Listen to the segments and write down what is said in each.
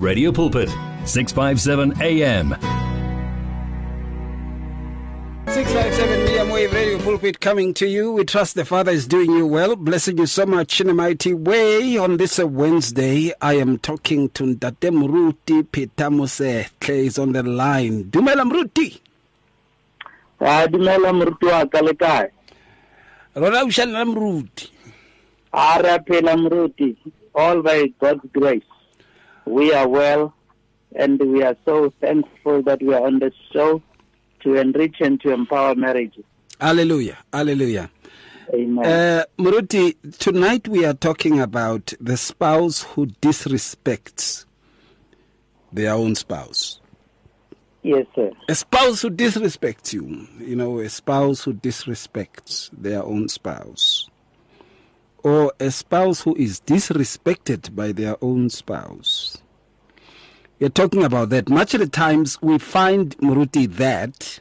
Radio Pulpit, 657 AM. 657 medium wave radio pulpit coming to you. We trust the Father is doing you well, blessing you so much in a mighty way. On this uh, Wednesday, I am talking to Ndate Mruti Petamose. is on the line. Dumela Mruti. Ah, dumela Mruti wa ka le kae? Rona o Mruti. Re Mruti. All by God's grace. We are well and we are so thankful that we are on the show to enrich and to empower marriages. Hallelujah. Hallelujah. Amen. Uh, Muruti, tonight we are talking about the spouse who disrespects their own spouse. Yes, sir. A spouse who disrespects you, you know, a spouse who disrespects their own spouse, or a spouse who is disrespected by their own spouse. We're talking about that. Much of the times we find, Muruti, that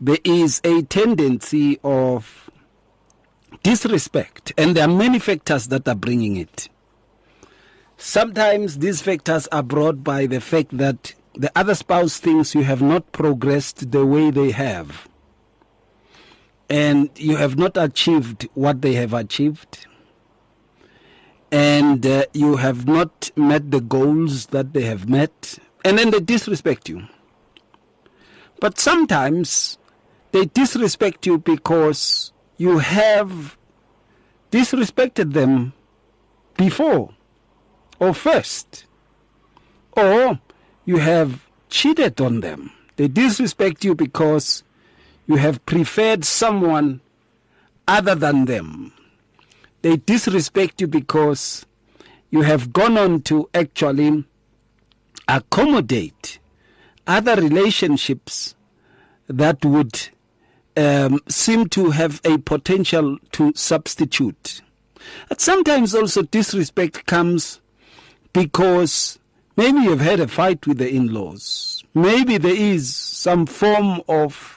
there is a tendency of disrespect, and there are many factors that are bringing it. Sometimes these factors are brought by the fact that the other spouse thinks you have not progressed the way they have, and you have not achieved what they have achieved and uh, you have not met the goals that they have met, and then they disrespect you. But sometimes they disrespect you because you have disrespected them before or first, or you have cheated on them. They disrespect you because you have preferred someone other than them they disrespect you because you have gone on to actually accommodate other relationships that would um, seem to have a potential to substitute. But sometimes also disrespect comes because maybe you've had a fight with the in laws. Maybe there is some form of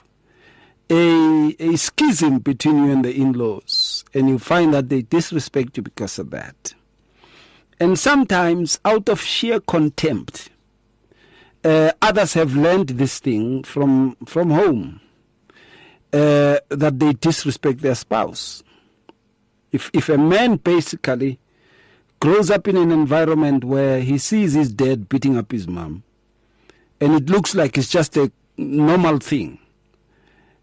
a, a schism between you and the in laws, and you find that they disrespect you because of that. And sometimes, out of sheer contempt, uh, others have learned this thing from, from home uh, that they disrespect their spouse. If, if a man basically grows up in an environment where he sees his dad beating up his mom, and it looks like it's just a normal thing,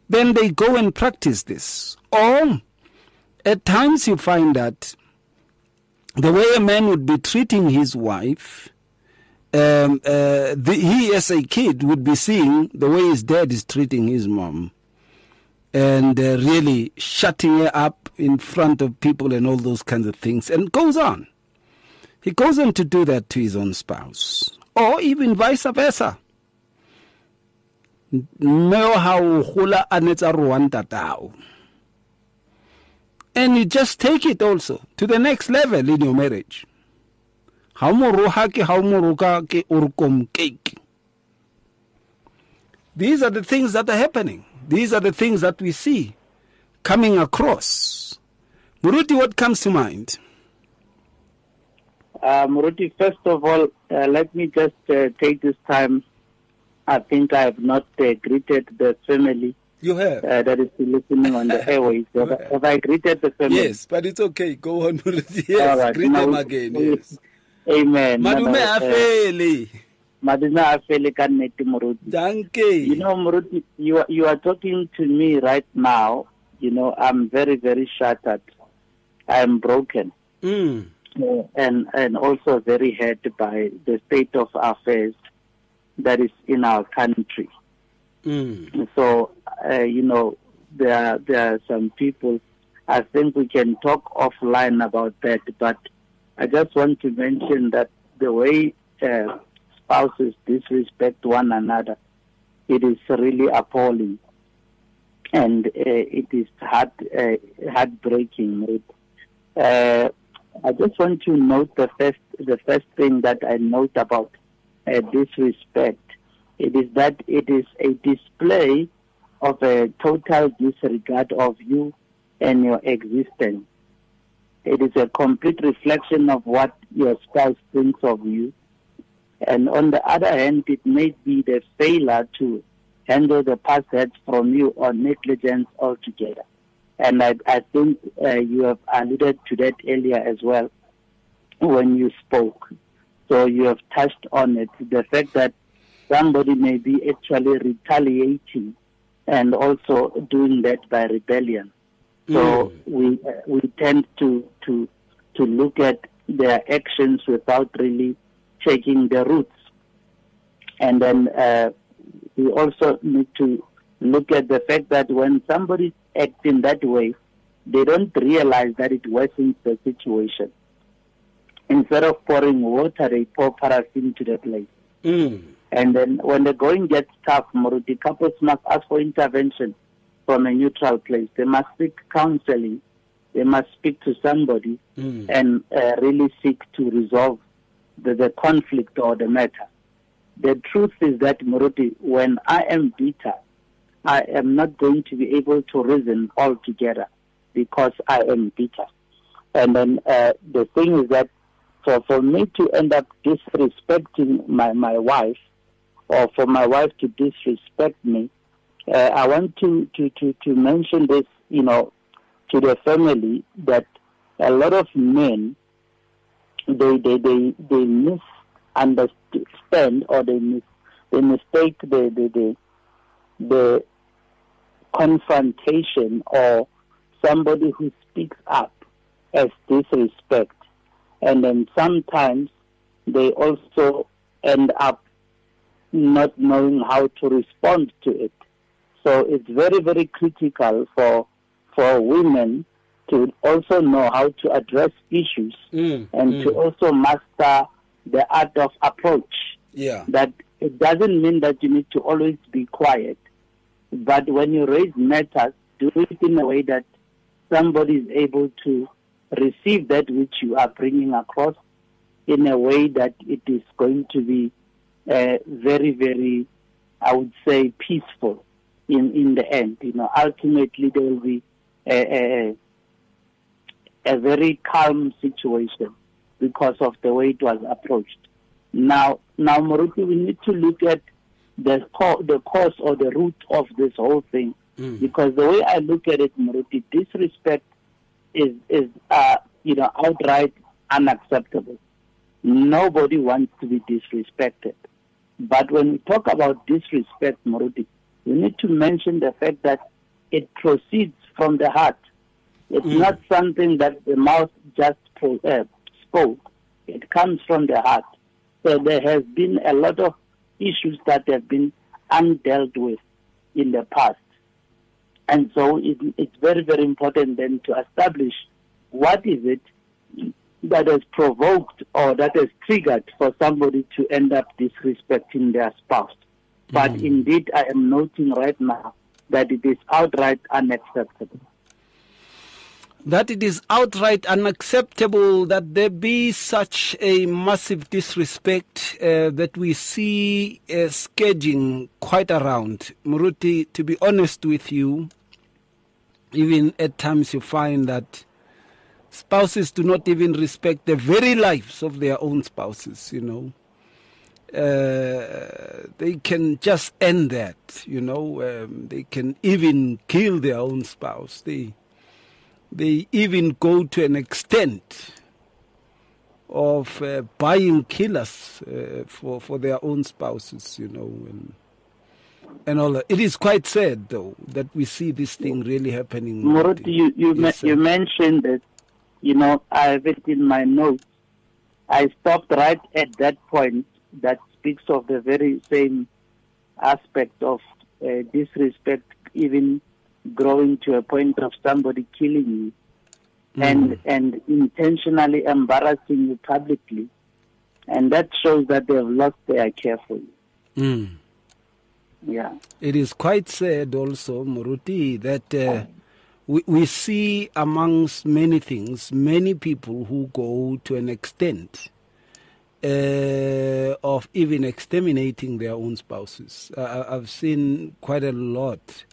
then they go and practice this. Or at times you find that the way a man would be treating his wife, um, uh, the, he as a kid would be seeing the way his dad is treating his mom and uh, really shutting her up in front of people and all those kinds of things, and goes on. He goes on to do that to his own spouse, or even vice versa mme ha o gola a netsa roang tatao and you just take it also to the next level in your marriage. Ha mo roha ke ha mo roka ke urkom cake. These are the things that are happening. These are the things that we see coming across. Muruti what comes to mind? Uh, Muruti, first of all, uh, let me just uh, take this time I think I have not uh, greeted the family. You have. Uh, that is still listening on the airways. Have, I, have I greeted the family? Yes, but it's okay. Go on. yes, right. greet now, them again. Yes. Amen. Madume afele. Madume afele ka nnete Moruti. Danke. You know Moruti, you are, you are talking to me right now. You know, I'm very very shattered. I am broken. Mm. Uh, and and also very hurt by the state of affairs that is in our country. Mm. So, uh, you know, there are, there are some people, I think we can talk offline about that, but I just want to mention that the way uh, spouses disrespect one another, it is really appalling. And uh, it is heart, uh, heartbreaking. Uh, I just want to note the first, the first thing that I note about uh, disrespect. It is that it is a display of a total disregard of you and your existence. It is a complete reflection of what your spouse thinks of you. And on the other hand, it may be the failure to handle the past hurts from you or negligence altogether. And I, I think uh, you have alluded to that earlier as well when you spoke. So you have touched on it. The fact that somebody may be actually retaliating and also doing that by rebellion. So mm. we uh, we tend to to to look at their actions without really checking the roots, and then uh, we also need to look at the fact that when somebody acts in that way, they don't realize that it worsens the situation. Instead of pouring water, they pour paraffin to the place. Mm. And then when the going gets tough, Moruti, couples must ask for intervention from a neutral place. They must seek counseling. They must speak to somebody mm. and uh, really seek to resolve the, the conflict or the matter. The truth is that, Moruti, when I am bitter, I am not going to be able to reason altogether because I am bitter. And then uh, the thing is that for, for me to end up disrespecting my, my wife, or for my wife to disrespect me, uh, I want to, to, to, to mention this, you know, to the family that a lot of men, they, they, they, they misunderstand or they, mis, they mistake the, the, the, the confrontation or somebody who speaks up as disrespect. And then sometimes they also end up not knowing how to respond to it. So it's very, very critical for for women to also know how to address issues mm, and mm. to also master the art of approach. Yeah. That it doesn't mean that you need to always be quiet, but when you raise matters, do it in a way that somebody is able to receive that which you are bringing across in a way that it is going to be uh, very, very, I would say, peaceful in, in the end. You know, ultimately there will be a, a, a very calm situation because of the way it was approached. Now, now, Moruti, we need to look at the co- the cause or the root of this whole thing, mm. because the way I look at it, Moruti, disrespect is is uh, you know outright unacceptable. Nobody wants to be disrespected. But when we talk about disrespect, Moruti, we need to mention the fact that it proceeds from the heart. It's mm. not something that the mouth just pro- uh, spoke. It comes from the heart. So there has been a lot of issues that have been undealt with in the past. And so it, it's very, very important then to establish what is it that has provoked or that has triggered for somebody to end up disrespecting their spouse. But mm. indeed, I am noting right now that it is outright unacceptable. That it is outright unacceptable that there be such a massive disrespect uh, that we see uh, scourging quite around. Muruti, to be honest with you, even at times you find that spouses do not even respect the very lives of their own spouses, you know. Uh, they can just end that, you know. Um, they can even kill their own spouse. They, they even go to an extent of uh, buying killers uh, for, for their own spouses, you know. And, and all that. It is quite sad, though, that we see this thing really happening. Moruti, you, you, yes, you mentioned that you know, I have it in my notes. I stopped right at that point that speaks of the very same aspect of uh, disrespect, even growing to a point of somebody killing you mm. and and intentionally embarrassing you publicly, and that shows that they have lost their care for you. Mm. Yeah, it is quite sad also, Muruti, that. Uh, we, we see amongst many things many people who go to an extent uh, of even exterminating their own spouses. I've seen quite a lot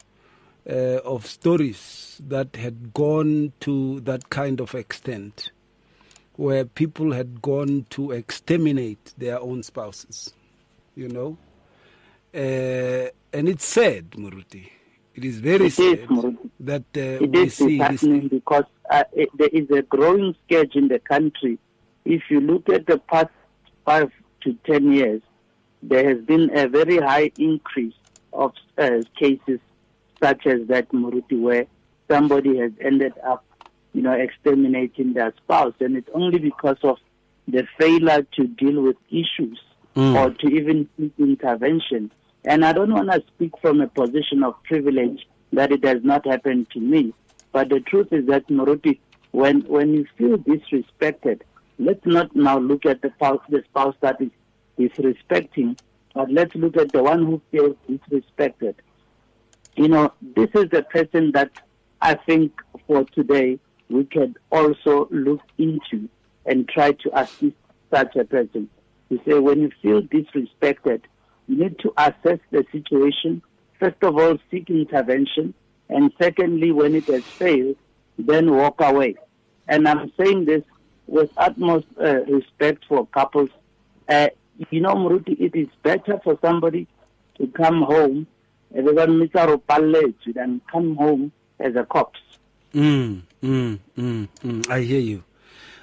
uh, of stories that had gone to that kind of extent. where people had gone to exterminate their own spouses, you know. Uh, and it's sad, Muruti. It is very It is, sad Muruti. that uh, It we is see this. because uh, it, there is a growing scourge in the country. If you look at the past five to ten years, there has been a very high increase of uh, cases such as that Muruti, where somebody has ended up, you know, exterminating their spouse, and it's only because of the failure to deal with issues Mm. or to even seek intervention. And I don't want to speak from a position of privilege that it has not happened to me. But the truth is that Moruti, when when you feel disrespected, let's not now look at the spouse, the spouse that is disrespecting, but let's look at the one who feels disrespected. You know, this is the person that I think for today we can also look into and try to assist such a person. You say when you feel disrespected, you need to assess the situation. First of all, seek intervention, and secondly, when it has failed, then walk away. And I'm saying this with utmost uh, respect for couples. Uh, you know, Muruti, it is better for somebody to come home as a than come home as a corpse. Mm, mm, mm, mm. I hear you.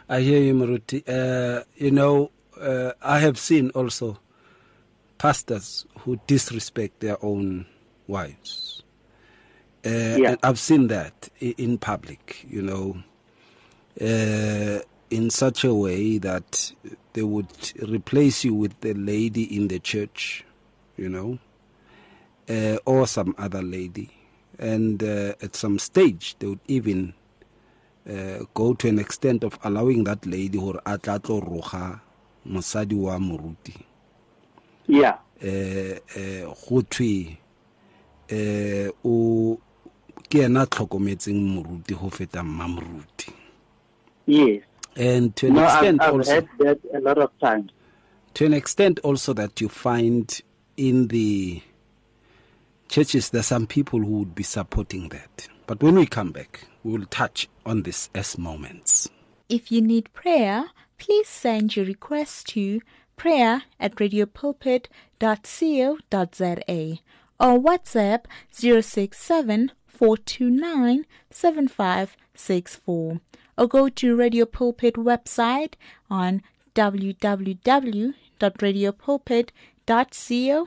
I hear you, Maruti. Uh, you know, uh, I have seen also pastors who disrespect their own wives. Uh, Yeah. and I've seen that in public, you know, uh, in such a way that they would replace you with the lady in the church, you know, uh, or some other lady. And uh, at some stage, they would even uh, go to an extent of allowing that lady hore a tla tlo mosadi wa moruti Yeah. eh eh go thwe eh o ke ena tlhokometseng moruti go feta mmamoruti Yes. and to an No, I've, extent I've also that a lot of times. to an extent also that you find in the churches there's some people who would be supporting that but when we come back we will touch on this as moments If you need prayer, please send your request to prayer at radiopulpit.co.za or WhatsApp 067 429 7564 or go to Radio Pulpit website on www.radiopulpit.co.za.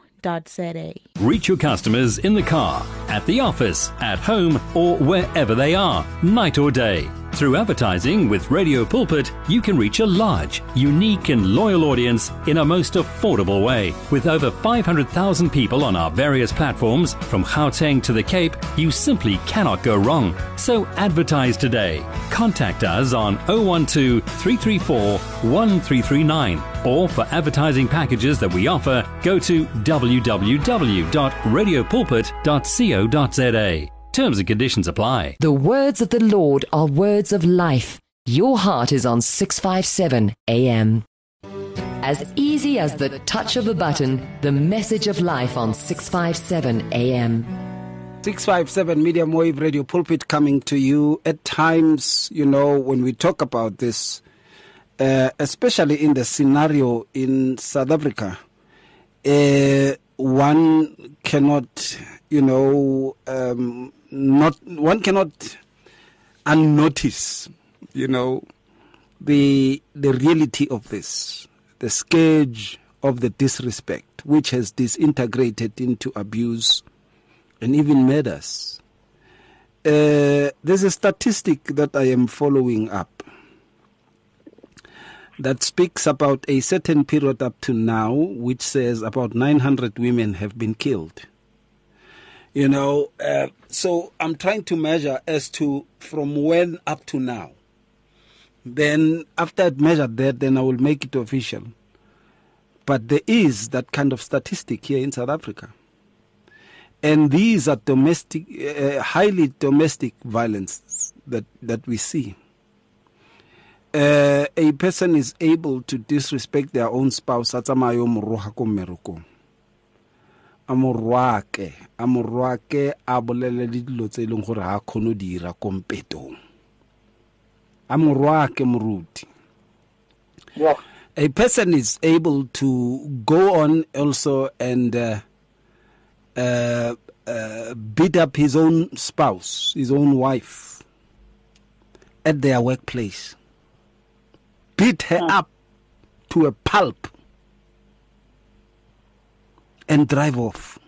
Reach your customers in the car, at the office, at home, or wherever they are, night or day. Through advertising with Radio Pulpit, you can reach a large, unique, and loyal audience in a most affordable way. With over 500,000 people on our various platforms, from Gauteng to the Cape, you simply cannot go wrong. So advertise today. Contact us on 012 334 1339 or for advertising packages that we offer, go to www.radiopulpit.co.za. Terms and conditions apply. The words of the Lord are words of life. Your heart is on 657 AM. As easy as the touch of a button, the message of life on 657 AM. 657 medium wave radio pulpit coming to you at times you know when we talk about this uh, especially in the scenario in south africa uh, one cannot you know um, not one cannot unnotice you know the the reality of this the scourge of the disrespect which has disintegrated into abuse and even murders. Uh, there's a statistic that I am following up that speaks about a certain period up to now, which says about 900 women have been killed. You know, uh, so I'm trying to measure as to from when up to now. Then, after I've measured that, then I will make it official. But there is that kind of statistic here in South Africa and these are domestic, uh, highly domestic violence that that we see. Uh, a person is able to disrespect their own spouse. A tsamaye o mo roga ko mmerekong. A mo rwake a mo rwake a bolele le dilo tse e leng gore ga kgone go dira ko mpetong. A mo moruti. Yeah. a person is able to go on also and uh, uh, uh, beat up his own spouse, his own wife, at their workplace, beat her ah. up to a pulp, and drive off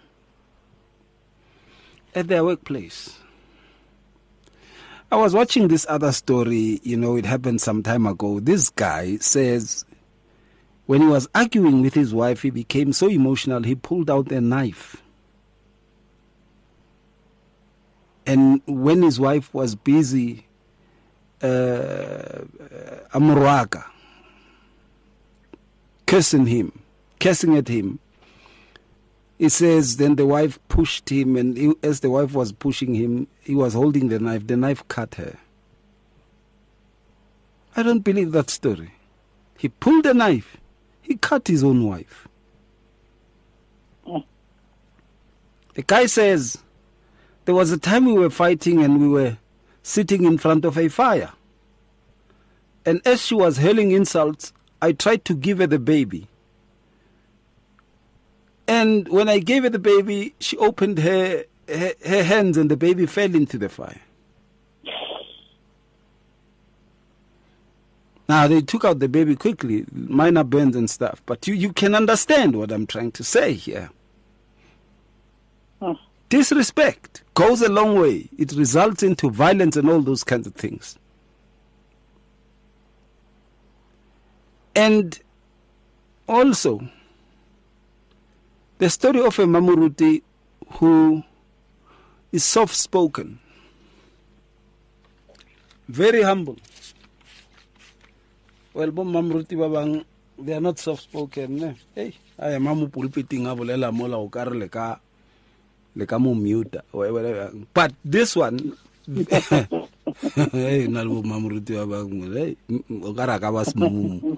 at their workplace. I was watching this other story, you know, it happened some time ago. This guy says when he was arguing with his wife, he became so emotional, he pulled out a knife. And when his wife was busy, Amuraga, cursing him, cursing at him, he says then the wife pushed him, and he, as the wife was pushing him, he was holding the knife. The knife cut her. I don't believe that story. He pulled the knife. He cut his own wife. Oh. The guy says there was a time we were fighting and we were sitting in front of a fire. And as she was hurling insults, I tried to give her the baby. And when I gave her the baby, she opened her, her, her hands and the baby fell into the fire. Now they took out the baby quickly, minor burns and stuff, but you, you can understand what I'm trying to say here. Oh. Disrespect goes a long way. It results into violence and all those kinds of things. And also, the story of a Mamuruti who is soft spoken, very humble. Well, bo Mamuruti ba bang they are not soft spoken. Hey, I am mamu pulpiting a bolela mola o ka mo mute. But this one hey, na le bo Mamuruti ba bang hey, o ka ba smumu.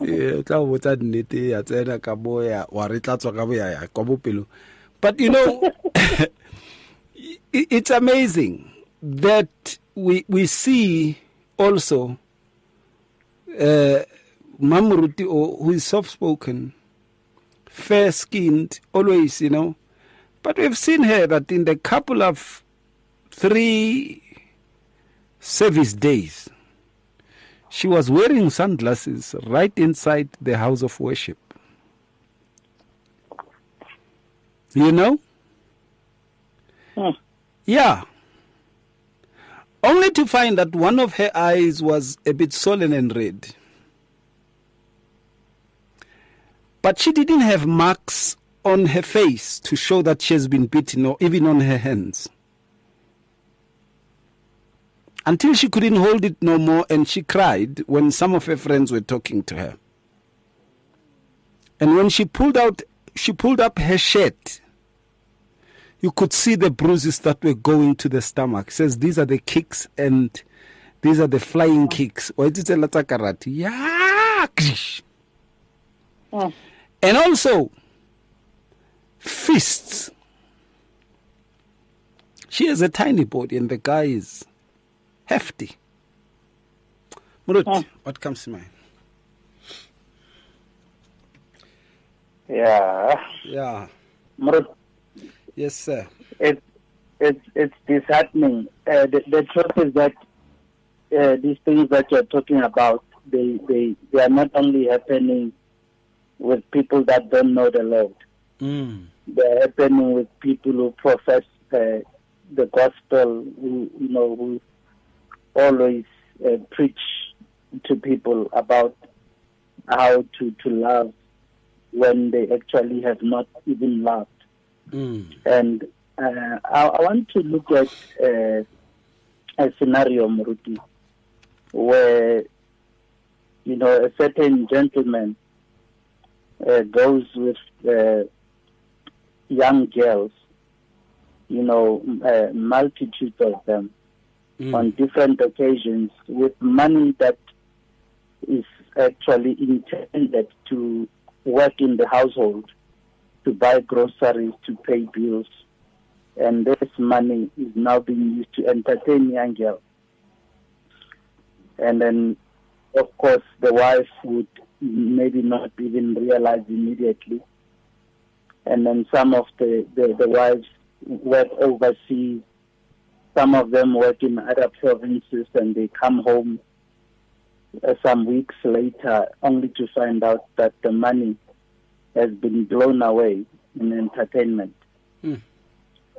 e tla go botsa nnete ya tsena ka boya wa re tla tswa ka boya ya kwa bopelo but you know it's amazing that we we see also uh, Mamuruti who is soft spoken fair skinned always you know but we've seen her that in the couple of three service days she was wearing sunglasses right inside the house of worship. You know? Hmm. Yeah. Only to find that one of her eyes was a bit swollen and red. But she didn't have marks on her face to show that she has been beaten or even on her hands until she couldn't hold it no more and she cried when some of her friends were talking to her. And when she pulled out she pulled up her shirt, you could see the bruises that were going to the stomach. Says these are the kicks and these are the flying kicks. Or it is a karate. Yeah. Oh. Mm. And also fists. She has a tiny body and the guy is hefty. Murut, Oh. what comes to mind? Yeah. Yeah. Murut, Yes, sir. it's it's it's disheartening. Uh, the, the truth is that uh, these things that you're talking about, they, they they are not only happening with people that don't know the Lord. Mm. They're happening with people who profess uh, the gospel, who you know who always uh, preach to people about how to to love when they actually have not even loved. Mm. And uh, I, I want to look at uh, a scenario, Muruti, where you know a certain gentleman uh, goes with uh, young girls, you know, uh, multitudes of them Mm. on different occasions with money that is actually intended to work in the household, to buy groceries, to pay bills. And this money is now being used to entertain young girls. And then of course, the wife would maybe not even realize immediately. And then some of the, the, the wives work overseas. Some of them work in other provinces and they come home uh, some weeks later only to find out that the money has been blown away in entertainment. Mm.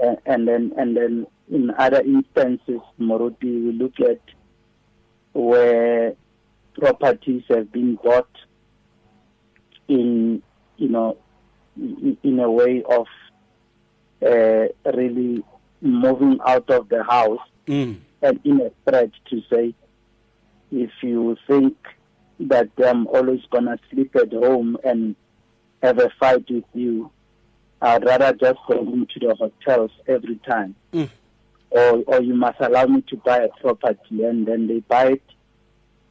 Uh, and then and then in other instances, Moruti, we look at where properties have been bought in you know in, a way of uh, really moving out of the house Mm. and in a threat to say if you think that I'm always gonna sleep at home and have a fight with you, I'd rather just go into the hotels every time. Mm. Or or you must allow me to buy a property and then they buy it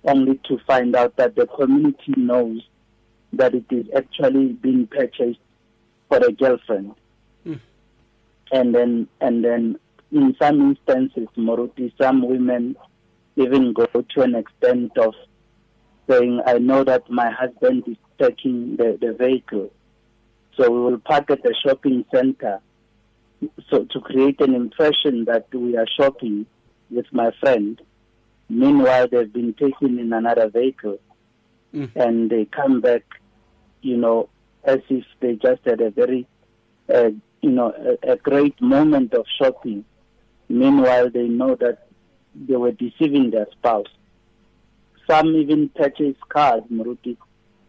only to find out that the community knows that it is actually being purchased for a girlfriend. Mm. And then and then in some instances, Moruti, some women even go to an extent of saying, I know that my husband is taking the, the vehicle. So we will park at the shopping center so to create an impression that we are shopping with my friend. Meanwhile, they've been taken in another vehicle Mm. and they come back, you know, as if they just had a very, uh, you know, a, a great moment of shopping. Meanwhile, they know that they were deceiving their spouse. Some even purchase cars, Maruti,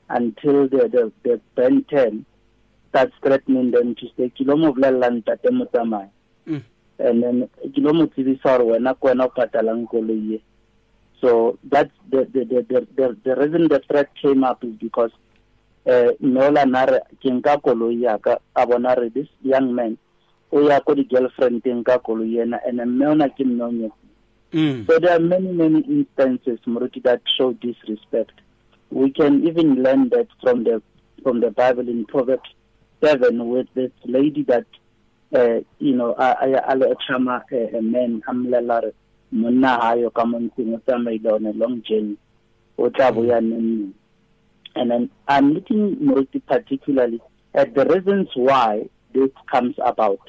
until the, the, the Ben 10 starts threatening them to say, kilo mo bolelela mo tsamaye." Mm. And then, kilo mo tsebisa gore wena ke wena o patalang koloi e." So that's the, the, the, the, the, the reason the threat came up is because uh, Nola Nare, Kinka koloi ya ka, a bona re this young man, o ya ko di-girlfriend teng ka koloi ena, and mme ona ke mme o nyetseng. Mm. So there are many, many instances, Muruti, that show disrespect. We can even learn that from the from the Bible in Proverbs seven, with this lady that uh, you know, a a chama a man amlela re monna ha yo ka mo ntseng o tsamaile on a long journey. O tla boya neng. And then I'm looking Muruti particularly at the reasons why this comes about.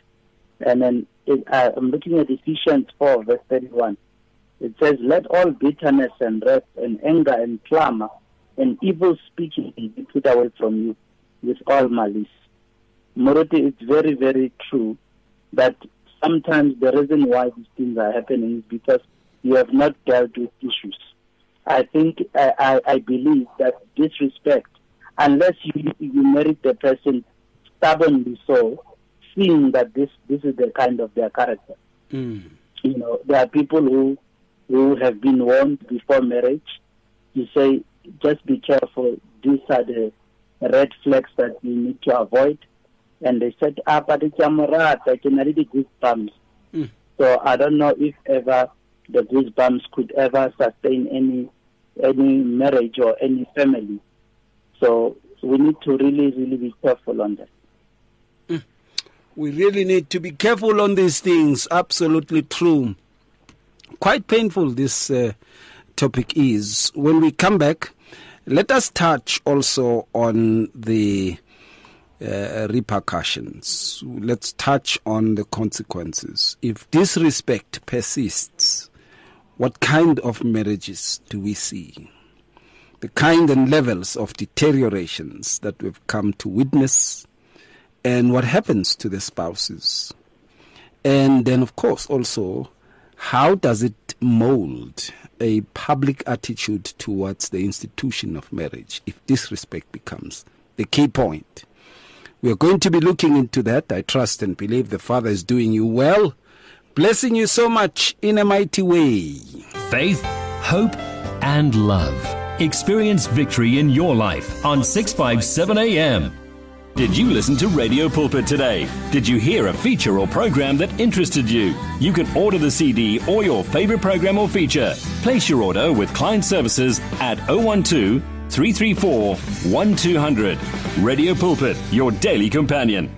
And then it, uh, I'm looking at Ephesians 4, verse 31. It says, Let all bitterness and wrath and anger and clamor and evil speaking be put away from you with all malice. Moroti, it's very, very true that sometimes the reason why these things are happening is because you have not dealt with issues. I think, I, I, I believe that disrespect, unless you, you merit the person stubbornly so, seeing that this, this is the kind of their character Mm. you know, there are people who who have been warned before marriage to say, just be careful. These are the red flags that you need to avoid. And they said, ah, but it's amorata, I can already goosebumps. Mm. So I don't know if ever the goosebumps could ever sustain any any marriage or any family. So we need to really, really be careful on that. We really need to be careful on these things. Absolutely true. Quite painful this uh, topic is. When we come back, let us touch also on the uh, repercussions. Let's touch on the consequences. If disrespect persists, what kind of marriages do we see? The kind and levels of deteriorations that we've come to witness and what happens to the spouses. And then, of course, also, how does it mold a public attitude towards the institution of marriage if disrespect becomes the key point? We are going to be looking into that. I trust and believe the Father is doing you well, blessing you so much in a mighty way. Faith, hope, and love. Experience victory in your life on 657 AM. Did you listen to Radio Pulpit today? Did you hear a feature or program that interested you? You can order the CD or your favorite program or feature. Place your order with client services at 012 334 1200. Radio Pulpit, your daily companion.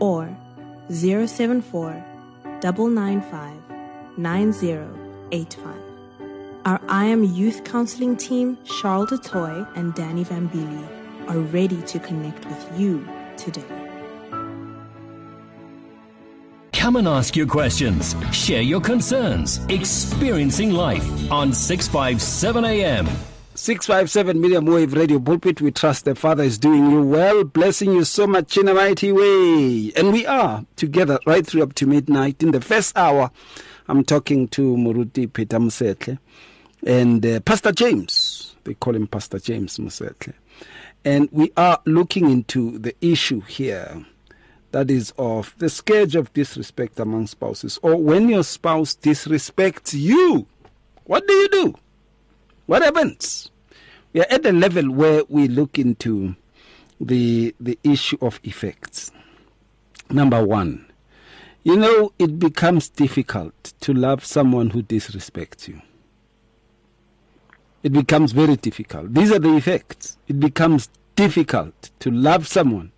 or 074 995 9085. Our I Am Youth Counseling team, Charles du Toit and Danny Vambili, are ready to connect with you today. Come and ask your questions, share your concerns, experiencing life on 657 AM. 657 Medium Wave Radio Pulpit. We trust the Father is doing you well, blessing you so much in a mighty way. And we are together right through up to midnight. In the first hour, I'm talking to Muruti Pheta Mosehle and uh, Pastor James. They call him Pastor James Mosehle. And we are looking into the issue here that is of the scourge of disrespect among spouses, or when your spouse disrespects you, what do you do? What happens? We are at the level where we look into the the issue of effects. Number one, you know, it becomes difficult to love someone who disrespects you. It becomes very difficult. These are the effects. It becomes difficult to love someone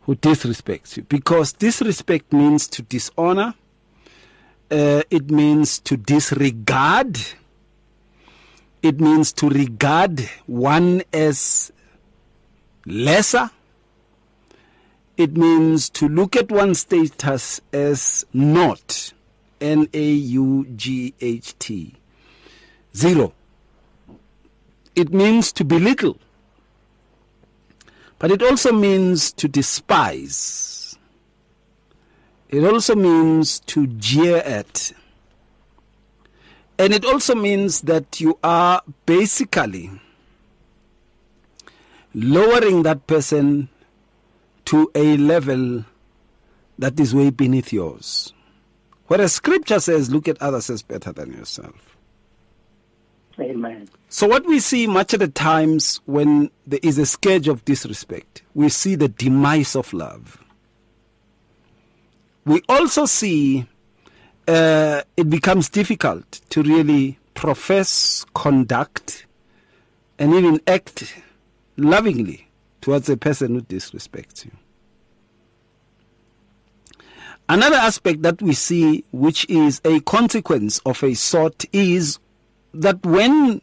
who disrespects you because disrespect means to dishonor, uh, it means to disregard, it means to regard one as lesser. It means to look at one's status as not. N A U G H T. Zero. It means to belittle. But it also means to despise. It also means to jeer at. And it also means that you are basically lowering that person to a level that is way beneath yours. Whereas scripture says, look at others as better than yourself. Amen. So, what we see much of the times when there is a scourge of disrespect, we see the demise of love. We also see uh, it becomes difficult to really profess, conduct, and even act lovingly towards a person who disrespects you. Another aspect that we see, which is a consequence of a sort, is that when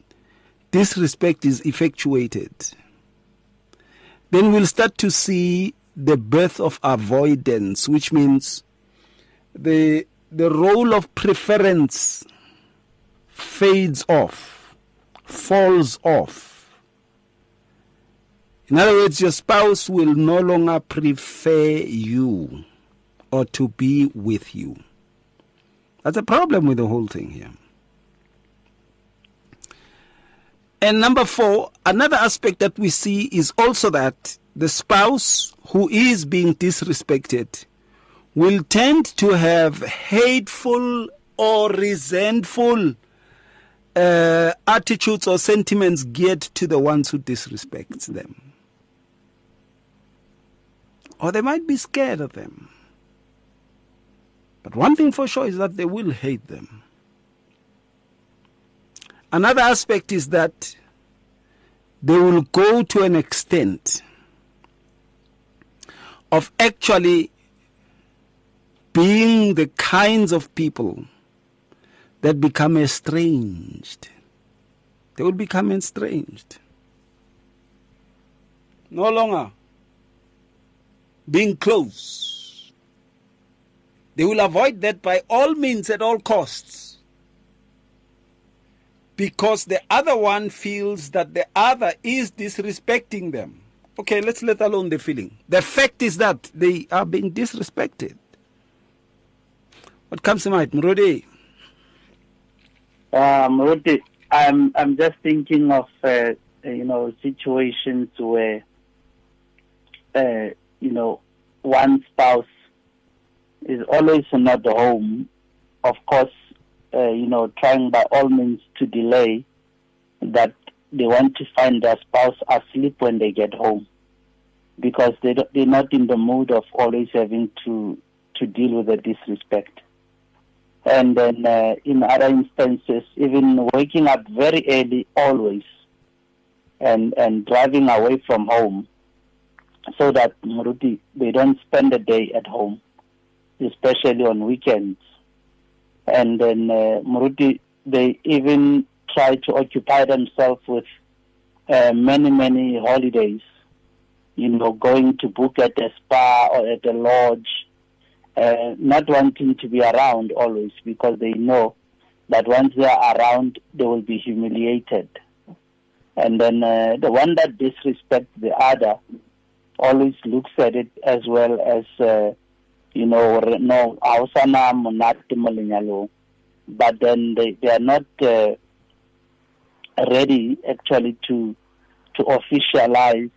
disrespect is effectuated, then we'll start to see the birth of avoidance, which means the the role of preference fades off, falls off. In other words, your spouse will no longer prefer you or to be with you. That's a problem with the whole thing here. And number four, another aspect that we see is also that the spouse who is being disrespected will tend to have hateful or resentful uh, attitudes or sentiments geared to the ones who disrespect them. Or they might be scared of them. But one thing for sure is that they will hate them. Another aspect is that they will go to an extent of actually being the kinds of people that become estranged. They will become estranged. No longer being close. They will avoid that by all means at all costs because the other one feels that the other is disrespecting them. Okay, let's let alone the feeling. The fact is that they are being disrespected. What comes to mind, Murode? Uh, Murode, I'm I'm just thinking of uh, you know situations where uh, you know one spouse is always not home. Of course, uh, you know, trying by all means to delay that they want to find their spouse asleep when they get home because they they're not in the mood of always having to to deal with the disrespect. And then uh, in other instances, even waking up very early always and, and driving away from home so that Muruti, they don't spend the day at home, especially on weekends. And then uh, Muruti, they even try to occupy themselves with uh, many, many holidays. You know, going to book at a spa or at a lodge, uh, not wanting to be around always because they know that once they are around, they will be humiliated. And then uh, the one that disrespects the other always looks at it as well as, uh, you know, no, but then they, they are not uh, ready actually to to officialize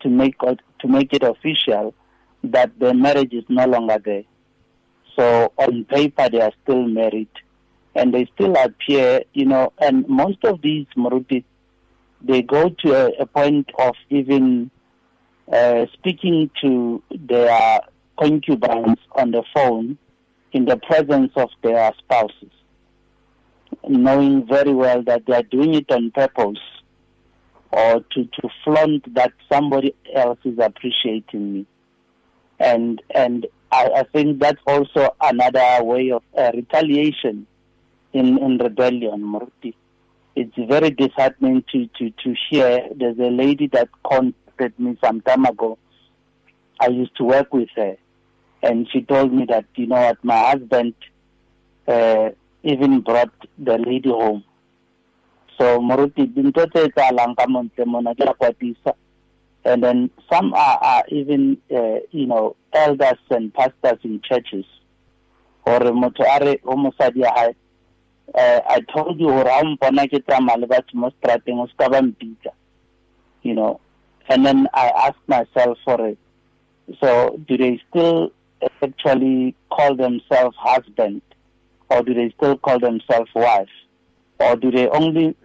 to make to make it official that the marriage is no longer there. So on paper they are still married and they still appear, you know, and most of these Maruti, they go to a, a point of even uh, speaking to their concubines on the phone in the presence of their spouses, knowing very well that they are doing it on purpose or to, to flaunt that somebody else is appreciating me. And and I, I think that's also another way of uh, retaliation in, in rebellion, Murti. It's very disheartening to, to, to hear. There's a lady that contacted me some time ago. I used to work with her and she told me that you know what my husband uh, even brought the lady home so moruti etsahalang ka montle mona ke a kwatisa and then some are, are even uh, you know elders and pastors in churches. Gore motho a re o mosadi ya gae uh, I told you gore ga mpona ke tsamaya le strateng o ba mpitsa you know. And then I asked myself for it so do they still actually call themselves husband? Or do they still call themselves wife? Or do they only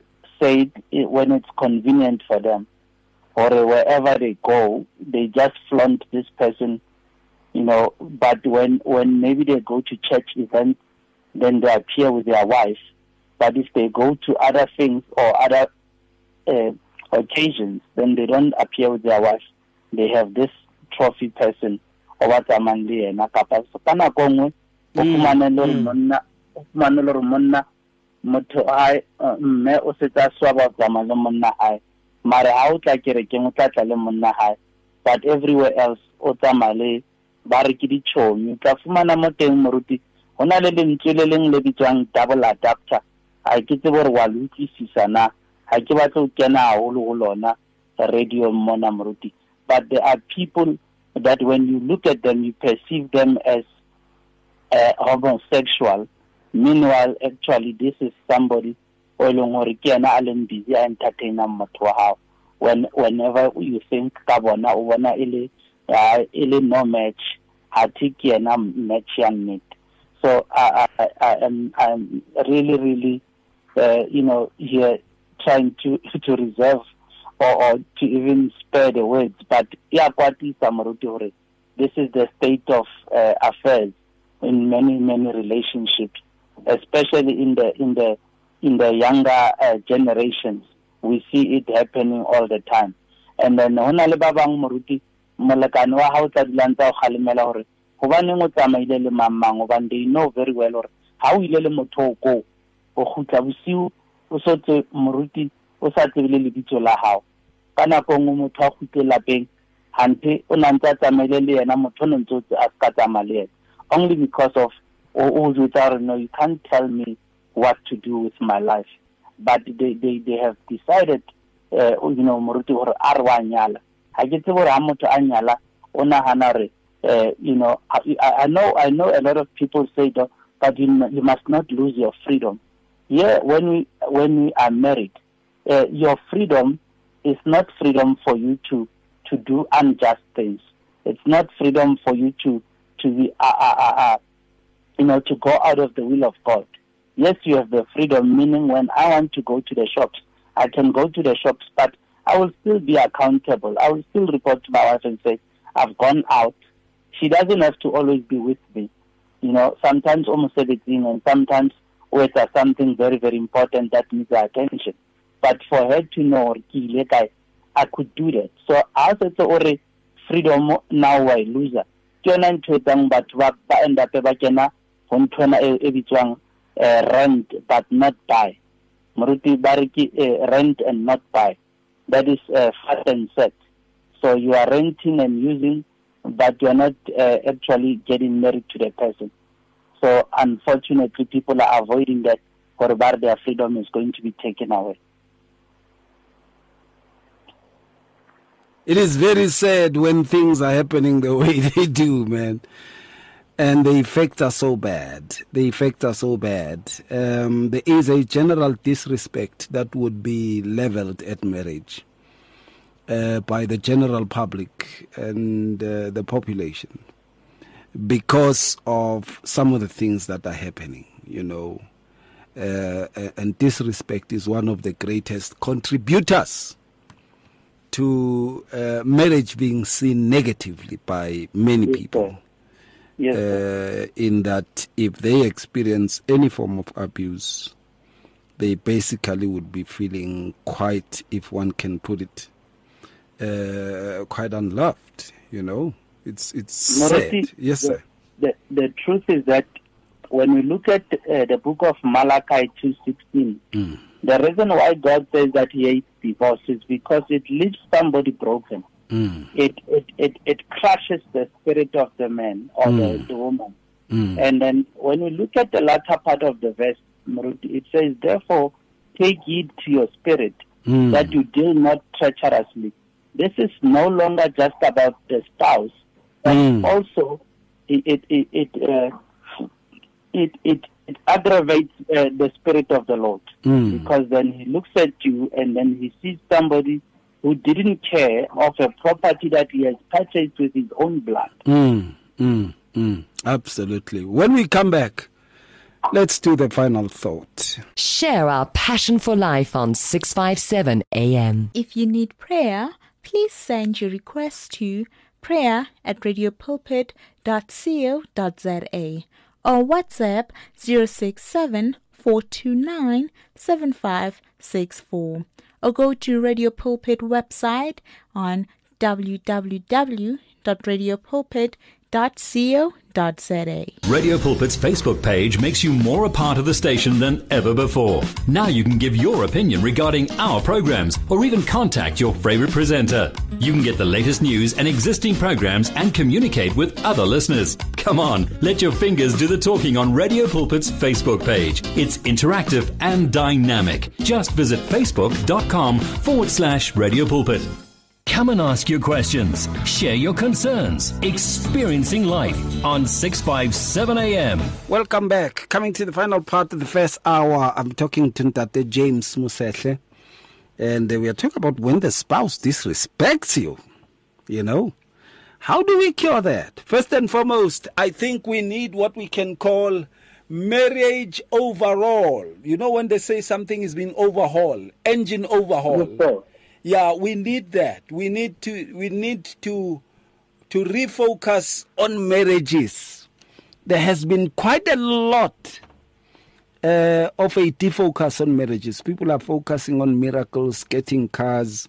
say it when it's convenient for them or wherever they go they just flaunt this person you know. But when when maybe they go to church events then they appear with their wife. But if they go to other things or other uh, occasions then they don't appear with their wife. They have this trophy person o ba tsamayng le yena kapa. Ka nako nngwe o fumane le gore monna o fumane le gore monna motho a mme o setse a swaba go tsamaya le monna gae mare ga o tla kerekeng o tla tla le monna gae but everywhere else o tsamaya le ba re ke ditšhomi. O tla fumana mo teng moruti go na le lentswe le leng le bitswang double adapter. Ga ke tsebe gore wa le utlwisisa na? Ga ke batle go kena gagolo go lona radio mona moruti. But there are people that when you look at them, you perceive them as uh, homosexual. Meanwhile, actually, this is somebody o leng gore ke ena a leng busy a entertaina motho wa gago when whenever you think ka bona o bona e le e no match. Ga the ke ena match ya nnete. So I, I, I am I'm really really uh, you know here trying to to reserve or, or to even spare the words. But iyakwatisa moruti gore this is the state of uh, affairs in many many relationships especially in the in the in the younger uh, generations. We see it happening all the time. And then ho na le ba bang moruti molekane wa hao tsa dilang tsa go galemela gore gobaneng o tsamaile le mamang gobane they know very well gore ga o ile le motho o ko o gutla bosiu o sotse moruti o sa tsebile lebitso la gago ka nako nngwe motho a kgutle lapeng gante o nantse a tsamaile le yena motho o ne ntse a se ka tsamaya le yena. Only because of o jwetsa gore no you can't tell me what to do with my life but they, they, they have decided uh, you know moruti gore a nyala ga ke tsebe gore ga you know I, I know I know a lot of people say that but you, you must not lose your freedom yeah when we when we are married uh, your freedom is not freedom for you to to do unjust things. It's not freedom for you to to be uh, uh, uh, uh, you know to go out of the will of God. Yes, you have the freedom. Meaning, when I want to go to the shops, I can go to the shops, but I will still be accountable. I will still report to my wife and say, I've gone out. She doesn't have to always be with me. You know, sometimes almost everything, and sometimes with something very, very important that needs attention. But for her to know, I, could do that. So I said, already freedom now I lose. ke yona end up e eh, rent but not buy moruti ba re eh, rent and not buy that is uh, fat and set. So you are renting and using, but you are not uh, actually getting married to the person. So unfortunately, people are avoiding that, or their freedom is going to be taken away. It is very sad when things are happening the way they do, man. And the effects are so bad. The effects are so bad. Um, there is a general disrespect that would be leveled at marriage uh, by the general public and uh, the population because of some of the things that are happening, you know. Uh, and disrespect is one of the greatest contributors to uh, marriage being seen negatively by many people. Yes, uh, in that if they experience any form of abuse, they basically would be feeling quite, if one can put it, uh, quite unloved. You know, it's it's Morati, sad. Yes, the, sir. The, the truth is that when we look at uh, the book of Malachi two sixteen, mm. the reason why God says that He hates divorce is because it leaves somebody broken. Mm. It, it, it, it crushes the spirit of the man or mm. the, the, woman. Mm. And then when we look at the latter part of the verse, it says, Therefore, take heed to your spirit mm. that you deal not treacherously. This is no longer just about the spouse, but mm. also it, it, it, it, uh, it, it, it aggravates uh, the spirit of the Lord mm. because then he looks at you and then he sees somebody who didn't care of a property that he has purchased with his own blood. Mm, mm, mm. Absolutely. When we come back, let's do the final thought. Share our passion for life on 657 AM. If you need prayer, please send your request to prayer at radiopulpit.co.za or WhatsApp 067 429 7564 or go to Radio Pulpit website on www.radiopulpit.co.za. Radio Pulpit's Facebook page makes you more a part of the station than ever before. Now you can give your opinion regarding our programs or even contact your favorite presenter. You can get the latest news and existing programs and communicate with other listeners. Come on, let your fingers do the talking on Radio Pulpit's Facebook page. It's interactive and dynamic. Just visit facebook.com forward slash Radio Pulpit. Come and ask your questions, share your concerns, experiencing life on 657 AM. Welcome back. Coming to the final part of the first hour, I'm talking to Ntate James Mosehle. And we are talking about when the spouse disrespects you, you know. How do we cure that? First and foremost, I think we need what we can call marriage overall. You know, when they say something is being overhauled, engine overhaul. Yeah, we need that. We need to we need to to refocus on marriages. There has been quite a lot uh, of a defocus on marriages. People are focusing on miracles, getting cars,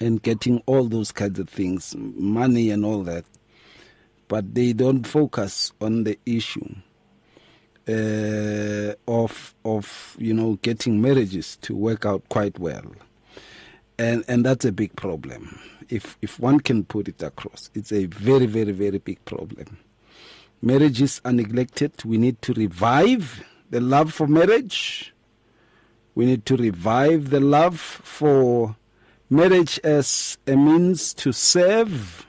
and getting all those kinds of things, money and all that. But they don't focus on the issue uh, of of you know getting marriages to work out quite well, and and that's a big problem. If if one can put it across, it's a very very very big problem. Marriages are neglected. We need to revive the love for marriage. We need to revive the love for marriage as a means to serve.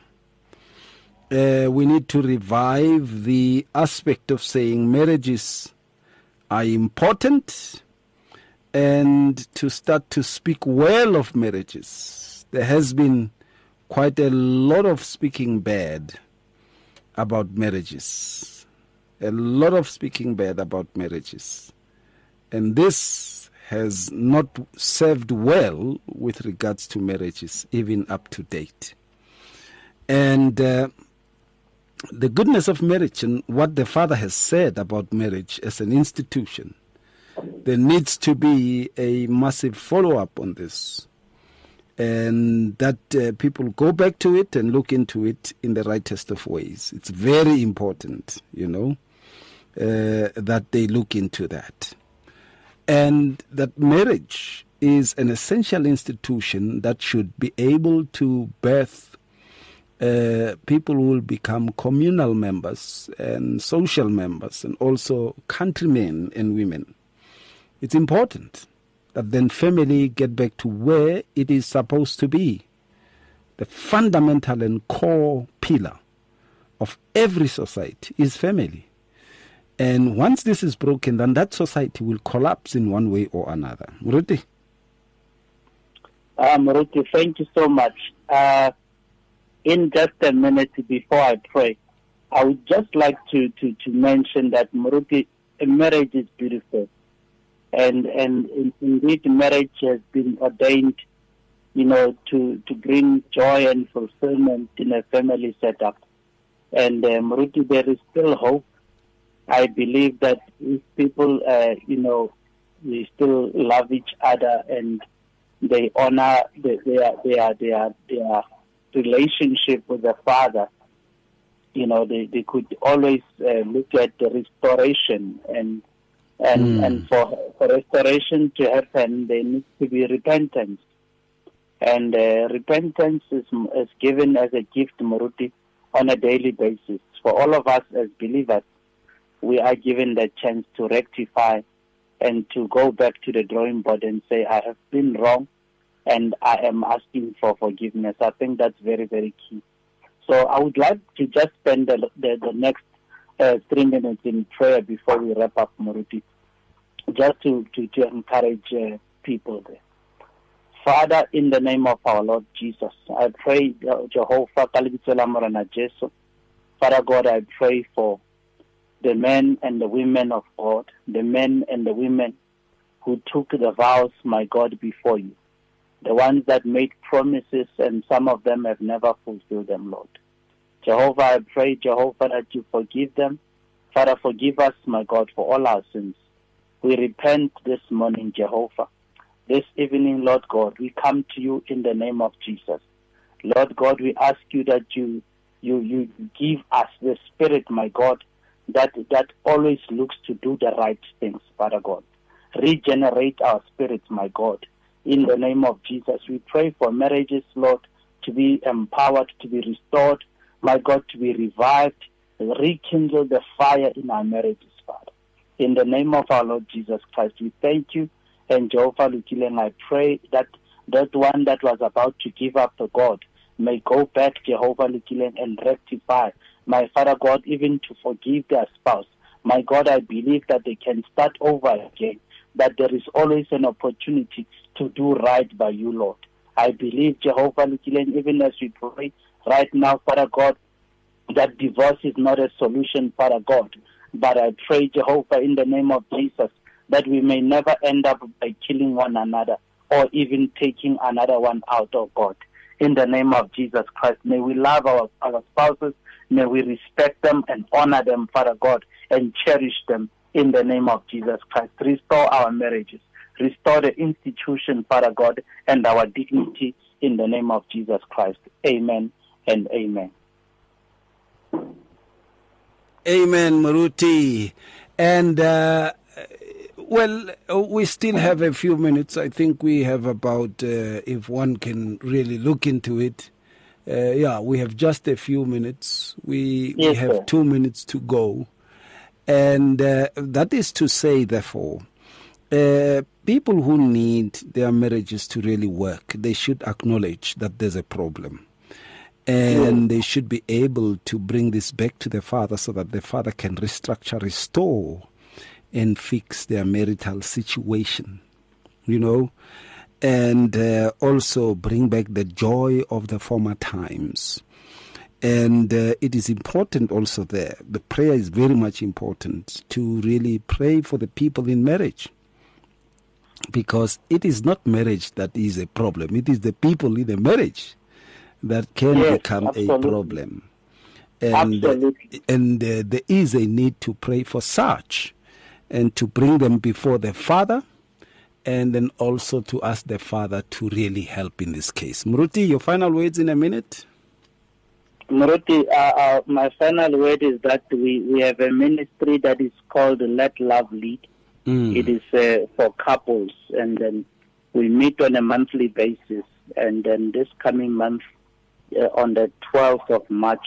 Uh, we need to revive the aspect of saying marriages are important and to start to speak well of marriages. There has been quite a lot of speaking bad about marriages. A lot of speaking bad about marriages. And this has not served well with regards to marriages, even up to date. And uh, the goodness of marriage and what the Father has said about marriage as an institution, there needs to be a massive follow up on this. And that uh, people go back to it and look into it in the rightest of ways. It's very important, you know, uh, that they look into that. And that marriage is an essential institution that should be able to birth uh, people who will become communal members and social members and also countrymen and women. It's important that then family get back to where it is supposed to be. The fundamental and core pillar of every society is family. And once this is broken, then that society will collapse in one way or another. Muruti? Uh, Muruti, thank you so much. Uh, in just a minute before I pray, I would just like to, to, to mention that Muruti, marriage is beautiful. And, and indeed, marriage has been ordained, you know, to, to bring joy and fulfillment in a family setup. And uh, Muruti, there is still hope. I believe that if people, uh, you know, they still love each other and they honor their, their, their, their, their relationship with the Father, you know, they, they could always uh, look at the restoration and and mm. and for for restoration to happen, there needs to be repentance, and uh, repentance is is given as a gift, Muruti, on a daily basis. For all of us as believers, we are given the chance to rectify and to go back to the drawing board and say, I have been wrong and I am asking for forgiveness. I think that's very, very key. So I would like to just spend the, the, the next uh, three minutes in prayer before we wrap up, Muruti, just to, to, to encourage uh, people there. Father, in the name of our Lord Jesus, I pray, uh, Jehovah, Father God, I pray for the men and the women of God, the men and the women who took the vows, my God, before you the ones that made promises and some of them have never fulfilled them, Lord. Jehovah, I pray, Jehovah, that you forgive them. Father, forgive us, my God, for all our sins. We repent this morning, Jehovah. This evening, Lord God, we come to you in the name of Jesus. Lord God, we ask you that you you you give us the spirit, my God, that that always looks to do the right things, Father God. Regenerate our spirits, my God in the name of Jesus. We pray for marriages, Lord, to be empowered, to be restored, my God, to be revived, rekindle the fire in our marriages, Father. In the name of our Lord Jesus Christ, we thank you. And Jehovah Lukileng, I pray that that one that was about to give up to God may go back, Jehovah Lukileng, and rectify. My Father God, even to forgive their spouse. My God, I believe that they can start over again that there is always an opportunity to do right by you, Lord. I believe, Jehovah, even as we pray right now, Father God, that divorce is not a solution, Father God. But I pray, Jehovah, in the name of Jesus, that we may never end up by killing one another or even taking another one out of God. In the name of Jesus Christ, may we love our, our spouses, may we respect them and honor them, Father God, and cherish them in the name of Jesus Christ. Restore our marriages. Restore the institution, Father God, and our dignity in the name of Jesus Christ. Amen and amen. Amen, Maruti. And, uh, well, we still have a few minutes. I think we have about, uh, if one can really look into it. Uh, yeah, we have just a few minutes. We, yes, we have sir. two minutes to go. And uh, that is to say, therefore, uh, people who need their marriages to really work, they should acknowledge that there's a problem. And they should be able to bring this back to the father so that the father can restructure, restore, and fix their marital situation. You know? And uh, also bring back the joy of the former times. And uh, it is important also there. The prayer is very much important to really pray for the people in marriage. because it is not marriage that is a problem. It is the people in the marriage that can Yes, become absolutely. a problem. And, Absolutely. and uh, there is a need to pray for such and to bring them before the Father and then also to ask the Father to really help in this case. Muruti, your final words in a minute? Muruti, uh, uh, my final word is that we, we have a ministry that is called Let Love Lead. Mm. It is uh, for couples, and then we meet on a monthly basis. And then this coming month, uh, on the 12th of March,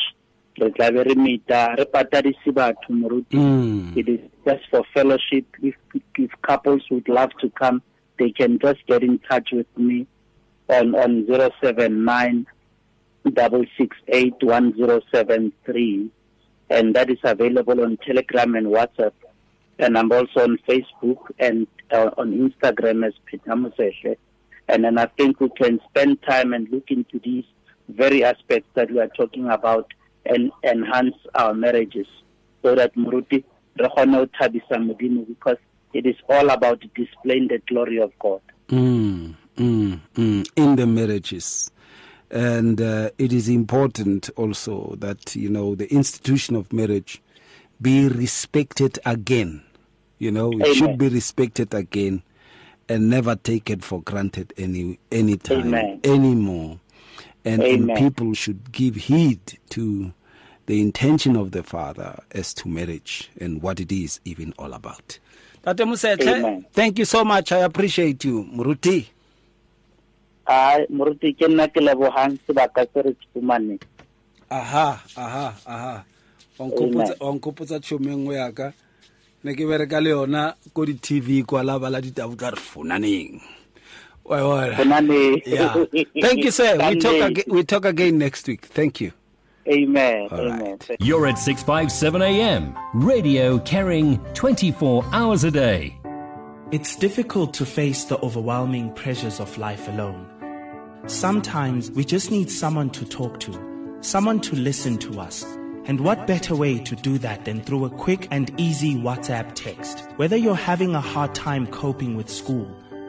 re tla be re meeta re patadise batho moruti Mm. it is just for fellowship if, if couples would love to come they can just get in touch with me on on 079 668 1073 and that is available on telegram and whatsapp and i'm also on facebook and uh, on instagram as Pheta Mosehle. and then i think we can spend time and look into these very aspects that we are talking about and enhance our marriages so that muruti ho because it is all about displaying the glory of god Mm, mm, mm, in the marriages. And uh, it is important also that, you know, the institution of marriage be respected again. You know, it Amen. should be respected again and never taken for granted any any time Amen. anymore. And, and people should give heed to the intention of the Father as to marriage and what it is even all about. Tate Mosehle, thank you so much. I appreciate you. Muruti. a moruti ke nna ke lebogang sebaka se re aha aha aha wa nkgopotsa tšhomo e nngwe yaka ne ke bereka le yona ko di-tv kwa la bala ditabo tla re fonaneng Wa bona? Fonane. yeah. thank you sir we talk, Sunday. we talk again next week thank you amen All amen right. You're at 657 AM. Radio carrying 24 hours a day. It's difficult to face the overwhelming pressures of life alone. Sometimes we just need someone to talk to, someone to listen to us. And what better way to do that than through a quick and easy WhatsApp text? Whether you're having a hard time coping with school,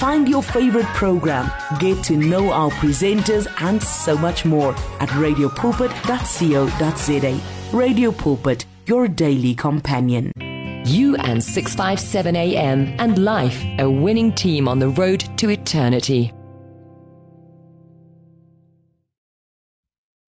Find your favorite program, get to know our presenters, and so much more at radiopulpit.co.za. Radio Pulpit, your daily companion. You and 657 AM and life, a winning team on the road to eternity.